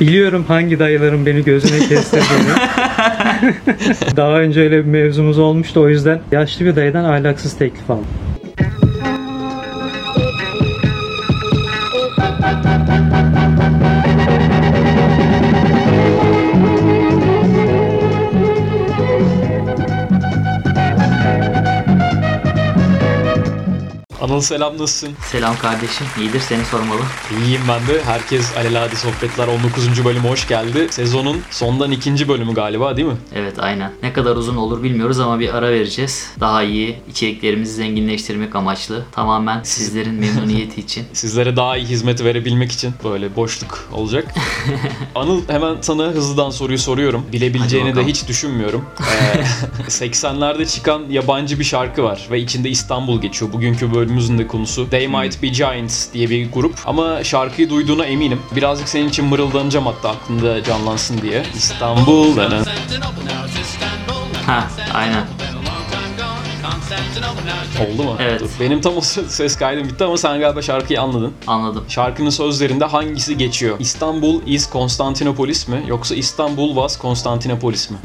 Biliyorum hangi dayıların beni gözüne kestirdiğini. Daha önce öyle bir mevzumuz olmuştu o yüzden yaşlı bir dayıdan ahlaksız teklif aldım. Anıl selam nasılsın? Selam kardeşim. İyidir seni sormalı. İyiyim ben de. Herkes Alelade Sohbetler 19. bölümü hoş geldi. Sezonun sondan ikinci bölümü galiba değil mi? Evet aynen. Ne kadar uzun olur bilmiyoruz ama bir ara vereceğiz. Daha iyi içeriklerimizi zenginleştirmek amaçlı. Tamamen sizlerin memnuniyeti için. Sizlere daha iyi hizmet verebilmek için böyle boşluk olacak. Anıl hemen sana hızlıdan soruyu soruyorum. Bilebileceğini de hiç düşünmüyorum. Ee, 80'lerde çıkan yabancı bir şarkı var ve içinde İstanbul geçiyor. Bugünkü bölümümüzün de konusu. They Might Be Giants diye bir grup. Ama şarkıyı duyduğuna eminim. Birazcık senin için mırıldanacağım hatta aklında canlansın diye. İstanbul. denen- Ha aynen. Oldu mu? Evet. Dur. Benim tam o ses kaydım bitti ama sen galiba şarkıyı anladın. Anladım. Şarkının sözlerinde hangisi geçiyor? İstanbul is Konstantinopolis mi yoksa İstanbul was Konstantinopolis mi?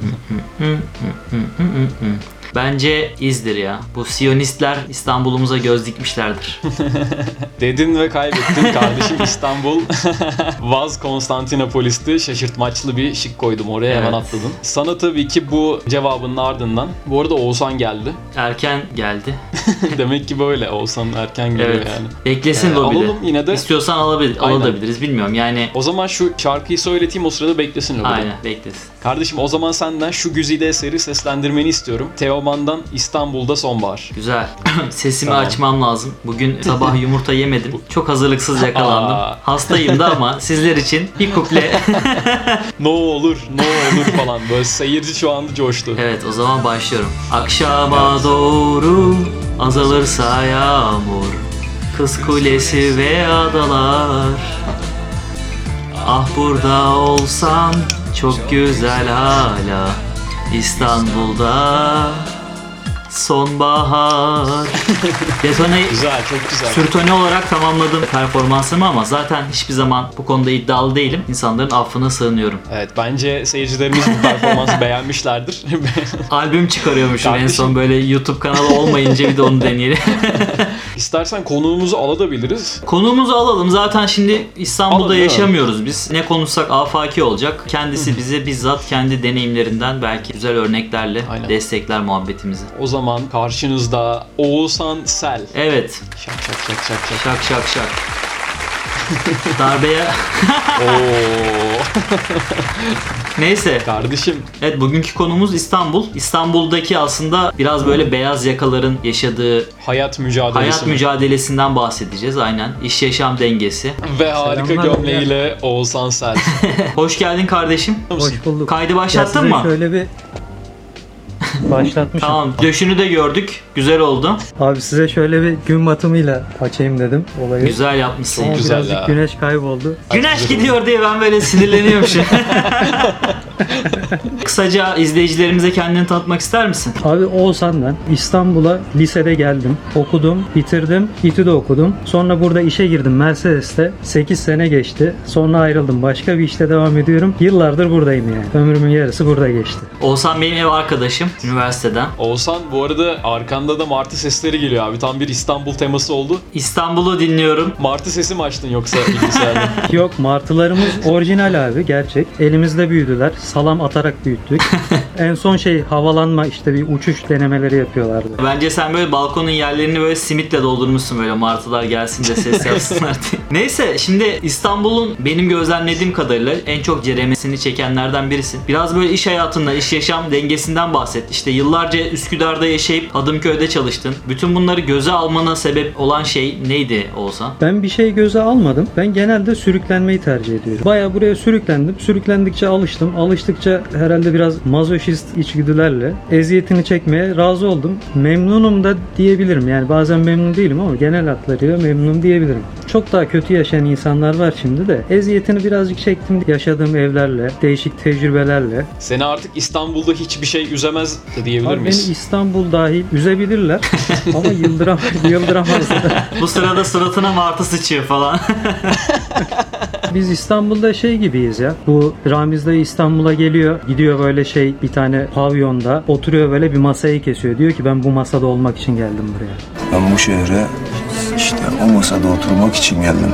Bence izdir ya. Bu Siyonistler İstanbul'umuza göz dikmişlerdir. Dedin ve kaybettin kardeşim İstanbul was Konstantinopolis'ti. Şaşırtmaçlı bir şık koydum oraya hemen Evet. atladın. Sana tabii ki bu cevabının ardından bu arada Oğuzhan geldi. Erken geldi. Demek ki böyle Oğuzhan erken geliyor Evet. yani. Beklesin Ee, lobide. alalım yine de. İstiyorsan alabilir, alabiliriz bilmiyorum. Yani O zaman şu şarkıyı söyleteyim o sırada beklesin lobide. aynen beklesin. Kardeşim o zaman senden şu güzide eseri seslendirmeni istiyorum. Teoman'dan İstanbul'da Sonbahar. Güzel. Sesimi Tamam. açmam lazım. Bugün sabah yumurta yemedim. Çok hazırlıksız yakalandım. Aa. Hastayım da ama sizler için bir kuple. Ne olur, ne olur falan. Böyle seyirci şu anda coştu. evet o zaman başlıyorum. Akşama doğru azalırsa yağmur. Kız kulesi ve adalar. Ah burada olsan çok güzel hala. İstanbul'da sonbahar. Detone Güzel, çok güzel. Sürtone olarak tamamladım performansımı ama zaten hiçbir zaman bu konuda iddialı değilim. İnsanların affına sığınıyorum. Evet, bence seyircilerimiz bu performansı beğenmişlerdir. Albüm çıkarıyormuşum en Kardeşim. son böyle YouTube kanalı olmayınca bir de onu deneyelim. İstersen konuğumuzu alabiliriz. Konuğumuzu alalım. Zaten şimdi İstanbul'da Alalım, yaşamıyoruz biz. Ne konuşsak afaki olacak. Kendisi bize bizzat kendi deneyimlerinden belki güzel örneklerle Aynen. destekler muhabbetimizi. O zaman karşınızda Oğuzhan Sel. Evet. Şak şak şak şak şak. Şak şak şak. Darbeye... Oo. Neyse. Kardeşim Evet bugünkü konumuz İstanbul. İstanbul'daki aslında biraz böyle beyaz yakaların yaşadığı hayat mücadelesi. hayat mücadelesinden bahsedeceğiz aynen. İş yaşam dengesi. Ve harika Selamlar gömleğiyle Oğuzhan Sel. Hoş geldin kardeşim. Hoş bulduk. Kaydı Ya başlattın size mı? Şöyle bir başlatmışım. Tamam. Döşünü de gördük. Güzel oldu. Abi size şöyle bir gün batımıyla açayım dedim olayı. Güzel yapmışsın. Ama güzel birazcık ya. güneş kayboldu. Güneş gidiyor diye ben böyle sinirleniyorum şimdi. Kısaca izleyicilerimize kendini tanıtmak ister misin? Abi Oğuzhan ben. İstanbul'a lisede geldim. Okudum, bitirdim. İTÜ'de okudum. Sonra burada işe girdim Mercedes'te. 8 sene geçti. Sonra ayrıldım. Başka bir işte devam ediyorum. Yıllardır buradayım yani. Ömrümün yarısı burada geçti. Oğuzhan benim ev arkadaşım üniversiteden. Oğuzhan bu arada arkanda da martı sesleri geliyor abi. Tam bir İstanbul teması oldu. İstanbul'u dinliyorum. Martı sesi mi açtın yoksa bilgisayarda? Yok martılarımız orijinal abi gerçek. Elimizde büyüdüler. Salam atarak büyüttük. en son şey havalanma işte bir uçuş denemeleri yapıyorlardı. Bence sen böyle balkonun yerlerini böyle simitle doldurmuşsun böyle martılar gelsin de ses yapsınlar diye. Neyse şimdi İstanbul'un benim gözlemlediğim kadarıyla en çok ceremesini çekenlerden birisin. Biraz böyle iş hayatında, iş yaşam dengesinden bahset. İşte yıllarca Üsküdar'da yaşayıp Hadımköy'de çalıştın. Bütün bunları göze almana sebep olan şey neydi Oğuzhan? Ben bir şey göze almadım. Ben genelde sürüklenmeyi tercih ediyorum. Baya buraya sürüklendim. Sürüklendikçe alıştım. Alıştıkça herhalde biraz mazoşist içgüdülerle eziyetini çekmeye razı oldum. Memnunum da diyebilirim. Yani bazen memnun değilim ama genel hatlarıyla memnun diyebilirim. Çok daha kötü yaşayan insanlar var şimdi de. Eziyetini birazcık çektim yaşadığım evlerle, değişik tecrübelerle. Seni artık İstanbul'da hiçbir şey üzemez de diyebilir Abi beni miyiz? İstanbul dahil üzebilirler ama yıldıram yıldıramazlar. Bu sırada suratına martı sıçıyor falan. Biz İstanbul'da şey gibiyiz ya. Bu Ramiz dayı İstanbul'a geliyor. Gidiyor böyle şey bir tane pavyonda. Oturuyor böyle bir masayı kesiyor. Diyor ki ben bu masada olmak için geldim buraya. Ben bu şehre işte o masada oturmak için geldim.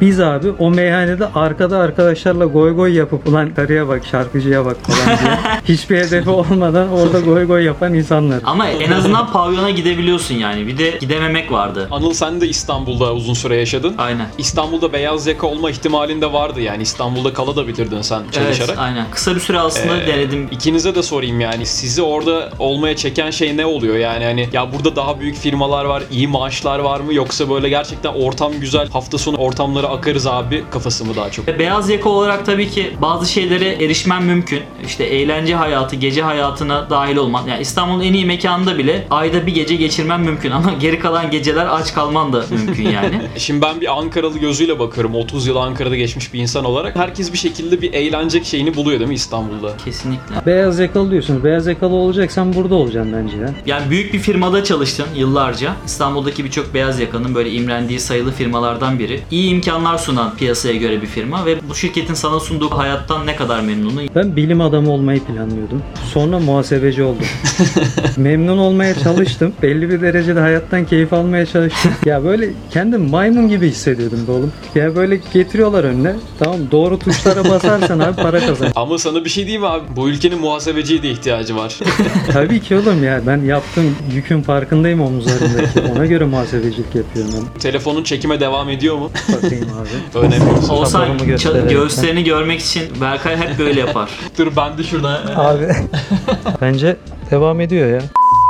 Biz abi o meyhanede arkada arkadaşlarla goy goy yapıp ulan karıya bak şarkıcıya bak falan diye. Hiçbir hedefi olmadan orada goy goy yapan insanlar. Ama en azından pavyona gidebiliyorsun yani. Bir de gidememek vardı. Anıl sen de İstanbul'da uzun süre yaşadın. Aynen. İstanbul'da beyaz yaka olma ihtimalin de vardı yani. İstanbul'da kalabilirdin sen çalışarak. Evet, aynen. Kısa bir süre aslında Ee, denedim. İkinize de sorayım yani sizi orada olmaya çeken şey ne oluyor yani hani ya burada daha büyük firmalar var iyi maaşlar var mı yoksa böyle gerçekten ortam güzel hafta sonu ortamlara akarız abi kafası mı daha çok? Beyaz yaka olarak tabii ki bazı şeylere erişmen mümkün. İşte eğlence hayatı, gece hayatına dahil olman. Yani İstanbul'un en iyi mekanında bile ayda bir gece geçirmen mümkün ama geri kalan geceler aç kalman da mümkün yani. Şimdi ben bir Ankaralı gözüyle bakıyorum 30 yıl Ankara'da geçmiş bir insan olarak herkes bir şekilde bir eğlenecek şeyini buluyor değil mi İstanbul'da? Kesinlikle. Beyaz yakalı diyorsunuz. Beyaz yakalı olacaksan burada olacaksın bence ya. Yani büyük bir firmada çalıştın yıllarca. İstanbul'daki birçok beyaz yakanın böyle imrendiği sayılı firmalardan biri. İyi imkanlar sunan piyasaya göre bir firma ve bu şirketin sana sunduğu hayattan ne kadar memnunun? Ben bilim adamı olmayı planlıyordum. Sonra muhasebeci oldum. Memnun olmaya çalıştım. Belli bir derecede hayattan keyif almaya çalıştım. Ya böyle kendim maymun gibi hissediyordum be oğlum. Ya böyle getiriyorlar önüne. Tamam doğru tuşlara basarsan abi para kazan. Ama sana bir şey diyeyim mi abi? Bu ülkenin muhasebeciye de ihtiyacı var. Tabii ki oğlum ya. Ben yaptığım yükün farkındayım omuzlarımdaki. Ona göre muhasebecilik yapıyorum ben. Telefonun çekime devam ediyor mu? Bakayım abi. Önemli. Olsan ça- gösterelim. göğüslerini görmek için Berkay hep böyle yapar. Dur ben de şurada. Abi. Bence devam ediyor ya.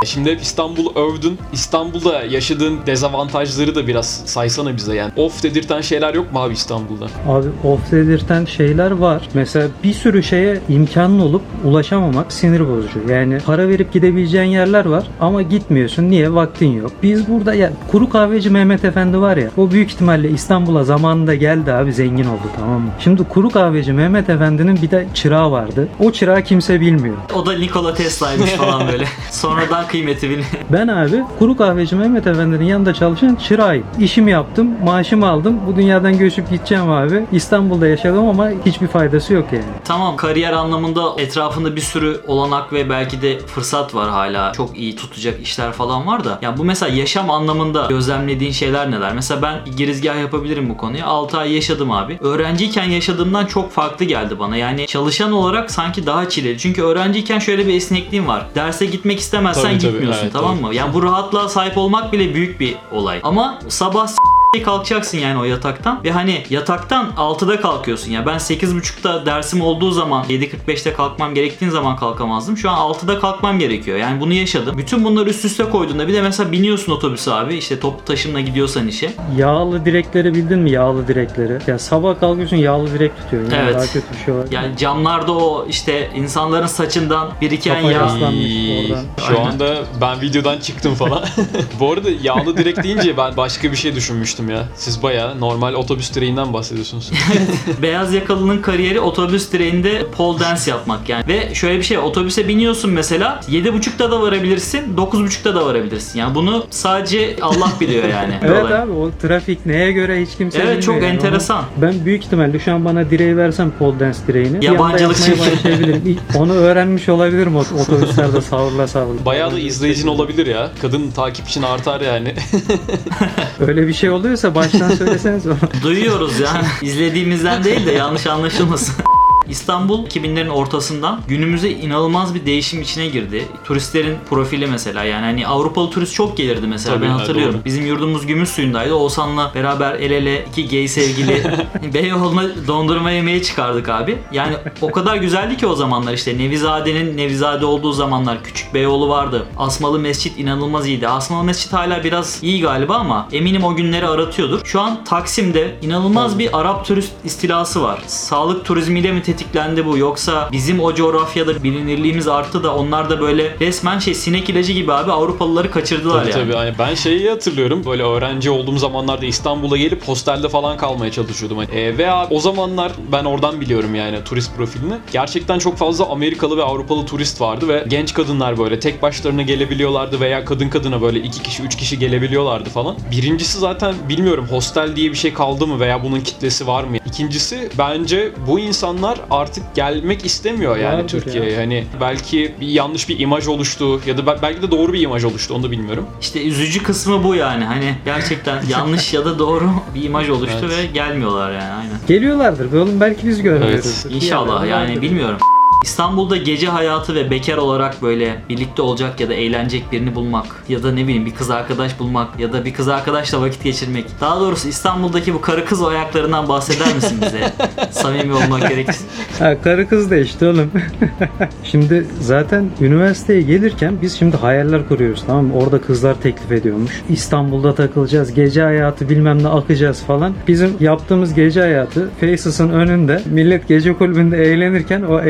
Şimdi hep İstanbul'u övdün. İstanbul'da yaşadığın dezavantajları da biraz saysana bize yani. Of dedirten şeyler yok mu abi İstanbul'da? Abi off dedirten şeyler var. Mesela bir sürü şeye imkanın olup ulaşamamak sinir bozucu. Yani para verip gidebileceğin yerler var ama gitmiyorsun. Niye? Vaktin yok. Biz burada ya kuru kahveci Mehmet Efendi var ya o büyük ihtimalle İstanbul'a zamanında geldi abi zengin oldu tamam mı? Şimdi kuru kahveci Mehmet Efendi'nin bir de çırağı vardı. O çırağı kimse bilmiyor. O da Nikola Tesla'ymış falan böyle. Sonradan kıymeti bil. Ben abi kuru kahveci Mehmet Efendi'nin yanında çalışan çırağıyım. İşimi yaptım, maaşımı aldım. Bu dünyadan göçüp gideceğim abi. İstanbul'da yaşadım ama hiçbir faydası yok yani. Tamam kariyer anlamında etrafında bir sürü olanak ve belki de fırsat var hala. Çok iyi tutacak işler falan var da. Ya bu mesela yaşam anlamında gözlemlediğin şeyler neler? Mesela ben girizgah yapabilirim bu konuya. 6 ay yaşadım abi. Öğrenciyken yaşadığımdan çok farklı geldi bana. Yani çalışan olarak sanki daha çileli. Çünkü öğrenciyken şöyle bir esnekliğim var. Derse gitmek istemezsen Tabii, tabii. gitmiyorsun Evet, tamam mı? Yani bu rahatlığa sahip olmak bile büyük bir olay. Ama sabah kalkacaksın yani o yataktan ve hani yataktan 6'da kalkıyorsun ya ben 8.30'da dersim olduğu zaman 7.45'te kalkmam gerektiğin zaman kalkamazdım şu an 6'da kalkmam gerekiyor yani bunu yaşadım bütün bunları üst üste koyduğunda bir de mesela biniyorsun otobüse abi işte toplu taşımla gidiyorsan işe Yağlı direkleri bildin mi yağlı direkleri? Ya sabah kalkıyorsun yağlı direk tutuyorsun. Yani Evet. Daha kötü bir şey var. yani camlarda o işte insanların saçından biriken Kafaya yağ oradan. Şu Aynen. anda ben videodan çıktım falan. Bu arada yağlı direk deyince ben başka bir şey düşünmüştüm ya. Siz bayağı normal otobüs direğinden bahsediyorsunuz. Beyaz yakalının kariyeri otobüs direğinde pole dance yapmak yani. Ve şöyle bir şey otobüse biniyorsun mesela 7.30'da da varabilirsin 9.30'da da varabilirsin. Yani bunu sadece Allah biliyor yani. Evet Olay. abi o trafik neye göre hiç kimse Evet, bilmiyor. çok yani. enteresan. Onu- Ben büyük ihtimalle şu an bana direği versen pole dance direğini. Yabancılık başlayabilirim. Onu öğrenmiş olabilirim ot- otobüslerde savrula savrula. Bayağı da izleyicin olabilir ya. Kadın takipçin artar yani. Öyle bir şey oluyorsa baştan söyleseniz. Duyuyoruz yani. İzlediğimizden değil de yanlış anlaşılmasın. İstanbul 2000'lerin ortasından günümüze inanılmaz bir değişim içine girdi. Turistlerin profili mesela yani hani Avrupalı turist çok gelirdi mesela Tabii, ben ha, hatırlıyorum. doğru. Bizim yurdumuz gümüş suyundaydı. Oğuzhan'la beraber el ele iki gay sevgili Beyoğlu'na dondurma yemeye çıkardık abi. Yani o kadar güzeldi ki o zamanlar işte Nevizade'nin Nevizade olduğu zamanlar küçük Beyoğlu vardı. Asmalı Mescit inanılmaz iyiydi. Asmalı Mescit hala biraz iyi galiba ama eminim o günleri aratıyordur. Şu an Taksim'de inanılmaz bir Arap turist istilası var. Sağlık turizmiyle mi tetiklendi bu yoksa bizim o coğrafyada bilinirliğimiz arttı da onlar da böyle resmen şey sinek ilacı gibi abi Avrupalıları kaçırdılar Tabii yani. tabii. Hani ben şeyi hatırlıyorum. Böyle öğrenci olduğum zamanlarda İstanbul'a gelip hostelde falan kalmaya çalışıyordum. Hani, e, veya o zamanlar ben oradan biliyorum yani turist profilini. Gerçekten çok fazla Amerikalı ve Avrupalı turist vardı ve genç kadınlar böyle tek başlarına gelebiliyorlardı veya kadın kadına böyle iki kişi üç kişi gelebiliyorlardı falan. Birincisi zaten bilmiyorum hostel diye bir şey kaldı mı veya bunun kitlesi var mı? İkincisi bence bu insanlar artık gelmek istemiyor yani Vardır Türkiye'ye. ya. Hani belki bir yanlış bir imaj oluştu ya da be- belki de doğru bir imaj oluştu onu da bilmiyorum. İşte üzücü kısmı bu yani. Hani gerçekten yanlış ya da doğru bir imaj oluştu Evet. ve gelmiyorlar yani aynen. Geliyorlardır oğlum belki biz görmüyoruz. İnşallah yani bilmiyorum. İstanbul'da gece hayatı ve bekar olarak böyle birlikte olacak ya da eğlenecek birini bulmak ya da ne bileyim bir kız arkadaş bulmak ya da bir kız arkadaşla vakit geçirmek. Daha doğrusu İstanbul'daki bu karı kız ayaklarından bahseder misin bize? Samimi olmak gerekirse. Ha, karı kız da işte oğlum. şimdi zaten üniversiteye gelirken biz şimdi hayaller kuruyoruz tamam mı? Orada kızlar teklif ediyormuş. İstanbul'da takılacağız, gece hayatı bilmem ne akacağız falan. Bizim yaptığımız gece hayatı Faces'ın önünde millet gece kulübünde eğlenirken o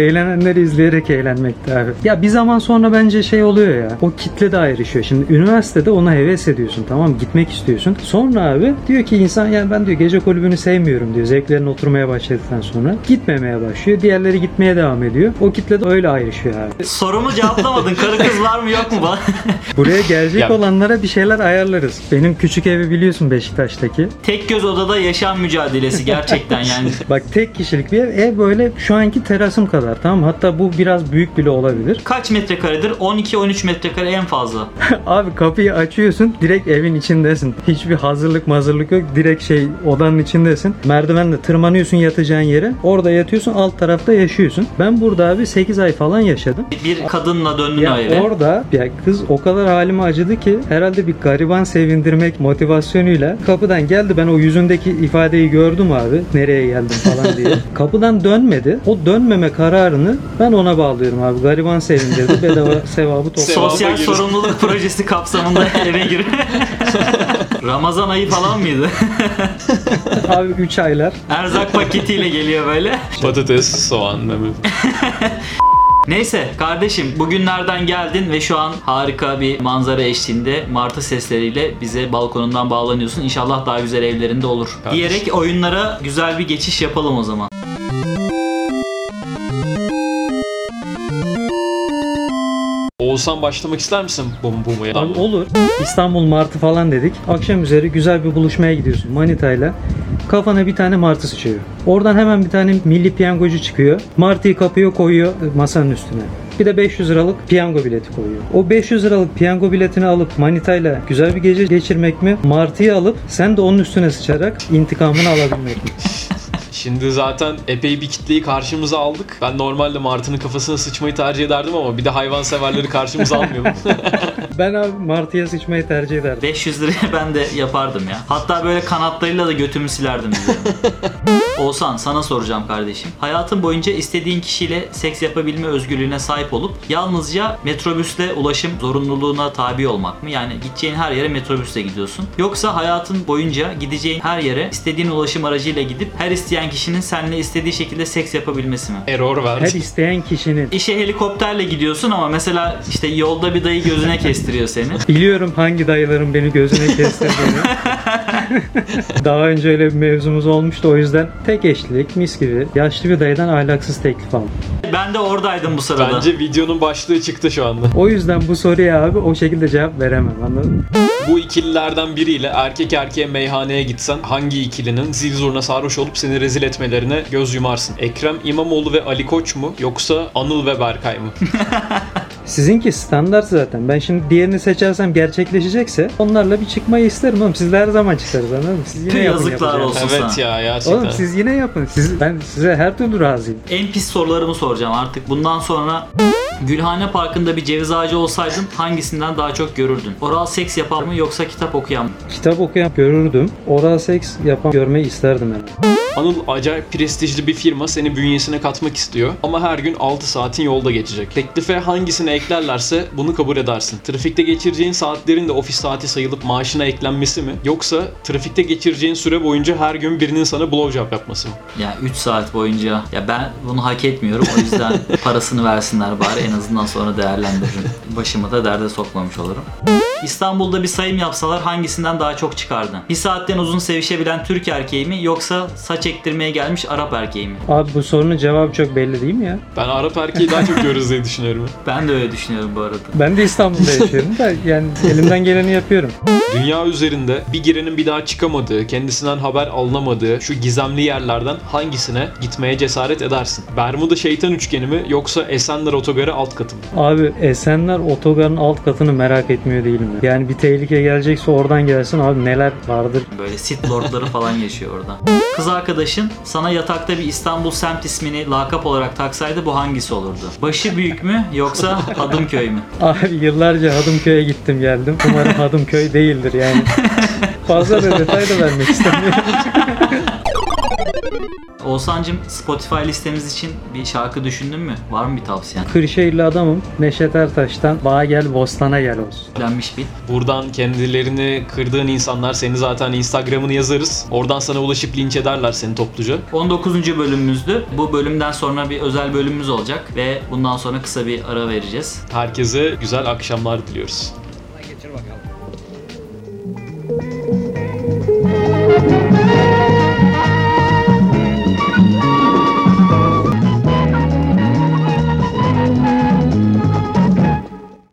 eğlenenleri izleyerek eğlenmekte abi. Ya bir zaman sonra bence şey oluyor ya. O kitle de ayrışıyor. Şimdi üniversitede ona heves ediyorsun tamam? Gitmek istiyorsun. Sonra abi diyor ki insan yani ben diyor gece kulübünü sevmiyorum diyor. Zevklerin oturmaya başladıktan sonra. Gitmemeye başlıyor. Diğerleri gitmeye devam ediyor. O kitle de öyle ayrışıyor abi. Sorumu cevaplamadın. Karı kız var mı yok mu? bana? Buraya gelecek Ya- olanlara bir şeyler ayarlarız. Benim küçük evi biliyorsun Beşiktaş'taki. Tek göz odada yaşam mücadelesi gerçekten yani. Bak tek kişilik bir ev. Ev böyle şu anki terasım kadar tamam mı? Hatta bu biraz büyük bile olabilir. Kaç metrekaredir? 12-13 metrekare en fazla. Abi kapıyı açıyorsun direkt evin içindesin. Hiçbir hazırlık mazırlık yok. Direkt şey odanın içindesin. Merdivenle tırmanıyorsun yatacağın yere. Orada yatıyorsun alt tarafta yaşıyorsun. Ben burada abi 8 ay falan yaşadım. Bir kadınla döndün Ya ayrı. orada ya kız o kadar halime acıdı ki herhalde bir gariban sevindirmek motivasyonuyla kapıdan geldi ben o yüzündeki ifadeyi gördüm abi nereye geldim falan diye. Kapıdan dönmedi. O dönmeme kararını ben ona bağlıyorum abi. Gariban sevindirdi bedava sevabı topladı. Sosyal gir. sorumluluk projesi kapsamında eve gir. Ramazan ayı falan mıydı? abi 3 aylar. Erzak paketiyle geliyor böyle. Patates, soğan, meme. Neyse kardeşim bugünlerden geldin ve şu an harika bir manzara eşliğinde martı sesleriyle bize balkonundan bağlanıyorsun. İnşallah daha güzel evlerinde olur. Kardeşim. Diyerek oyunlara güzel bir geçiş yapalım o zaman. Oğuzhan başlamak ister misin bum bumu ya? Abi olur. İstanbul Martı falan dedik. Akşam üzeri güzel bir buluşmaya gidiyorsun Manita'yla. Kafana bir tane martı sıçıyor. Oradan hemen bir tane milli piyangocu çıkıyor. Martıyı kapıyor koyuyor masanın üstüne. Bir de 500 liralık piyango bileti koyuyor. O 500 liralık piyango biletini alıp manitayla güzel bir gece geçirmek mi? Martıyı alıp sen de onun üstüne sıçarak intikamını alabilmek mi? Şimdi zaten epey bir kitleyi karşımıza aldık. Ben normalde Martı'nın kafasına sıçmayı tercih ederdim ama bir de hayvanseverleri karşımıza almayalım. Ben abi martıya sıçmayı tercih ederdim. 500 liraya ben de yapardım ya. Hatta böyle kanatlarıyla da götümü silerdim. Oğuzhan sana soracağım kardeşim. Hayatın boyunca istediğin kişiyle seks yapabilme özgürlüğüne sahip olup yalnızca metrobüsle ulaşım zorunluluğuna tabi olmak mı? Yani gideceğin her yere metrobüsle gidiyorsun. Yoksa hayatın boyunca gideceğin her yere istediğin ulaşım aracıyla gidip her isteyen kişinin seninle istediği şekilde seks yapabilmesi mi? Error Her verdi. isteyen kişinin İşe helikopterle gidiyorsun ama mesela işte yolda bir dayı gözüne kestiriyor seni. Biliyorum hangi dayıların beni gözüne kestirdiğini. Daha önce öyle bir mevzumuz olmuştu o yüzden tek eşlilik mis gibi yaşlı bir dayıdan ahlaksız teklif aldım. Ben de oradaydım bu sırada. Bence videonun başlığı çıktı şu anda. O yüzden bu soruya abi o şekilde cevap veremem anladın mı? Bu ikililerden biriyle erkek erkeğe meyhaneye gitsen hangi ikilinin zil zurna sarhoş olup seni rezil etmelerine göz yumarsın? Ekrem İmamoğlu ve Ali Koç mu yoksa Anıl ve Berkay mı? Sizinki standart zaten. Ben şimdi diğerini seçersem gerçekleşecekse onlarla bir çıkmayı isterim oğlum. Siz de her zaman çıkarız anladın mı? Siz yine Tüh, yapın yazıklar yapacağınızı. olsun. evet sana. ya gerçekten. Oğlum siz yine yapın. Siz, ben size her türlü razıyım. En pis sorularımı soracağım artık. Bundan sonra Gülhane Parkı'nda bir ceviz ağacı olsaydın hangisinden daha çok görürdün? Oral seks yapan mı yoksa kitap okuyan mı? Kitap okuyan görürdüm. Oral seks yapan görmeyi isterdim yani. Anıl acayip prestijli bir firma seni bünyesine katmak istiyor ama her gün 6 saatin yolda geçecek. Teklife hangisini eklerlerse bunu kabul edersin. Trafikte geçireceğin saatlerin de ofis saati sayılıp maaşına eklenmesi mi? Yoksa trafikte geçireceğin süre boyunca her gün birinin sana blowjob yapması mı? Ya 3 saat boyunca ya ben bunu hak etmiyorum o yüzden parasını versinler bari en azından sonra değerlendiririm. Başımı da derde sokmamış olurum. İstanbul'da bir sayım yapsalar hangisinden daha çok çıkardın? Bir saatten uzun sevişebilen Türk erkeği mi yoksa saç ektirmeye gelmiş Arap erkeği mi? Abi bu sorunun cevabı çok belli değil mi ya? Ben Arap erkeği daha çok görürüz diye düşünüyorum. Ben de öyle düşünüyorum bu arada. Ben de İstanbul'da yaşıyorum da yani elimden geleni yapıyorum. Dünya üzerinde bir girenin bir daha çıkamadığı, kendisinden haber alınamadığı şu gizemli yerlerden hangisine gitmeye cesaret edersin? Bermuda şeytan üçgeni mi yoksa Esenler Otogarı alt katı mı? Abi Esenler otogarın alt katını merak etmiyor değilim ya. Yani bir tehlike gelecekse oradan gelsin abi neler vardır. Böyle sit lordları falan yaşıyor orada. Kız arkadaşın sana yatakta bir İstanbul semt ismini lakap olarak taksaydı bu hangisi olurdu? Başı büyük mü yoksa Hadımköy mü? Abi yıllarca Hadımköy'e gittim geldim. Umarım Hadımköy değildir yani. Fazla da detay da vermek istemiyorum. Oğuzhan'cım Spotify listemiz için bir şarkı düşündün mü? Var mı bir tavsiyen? Kırşehirli adamım. Neşet Ertaş'tan Bağ gel Bostan'a gel olsun. Denmiş bir. Buradan kendilerini kırdığın insanlar seni zaten Instagram'ını yazarız. Oradan sana ulaşıp linç ederler seni topluca. 19. bölümümüzdü. Bu bölümden sonra bir özel bölümümüz olacak ve bundan sonra kısa bir ara vereceğiz. Herkese güzel akşamlar diliyoruz.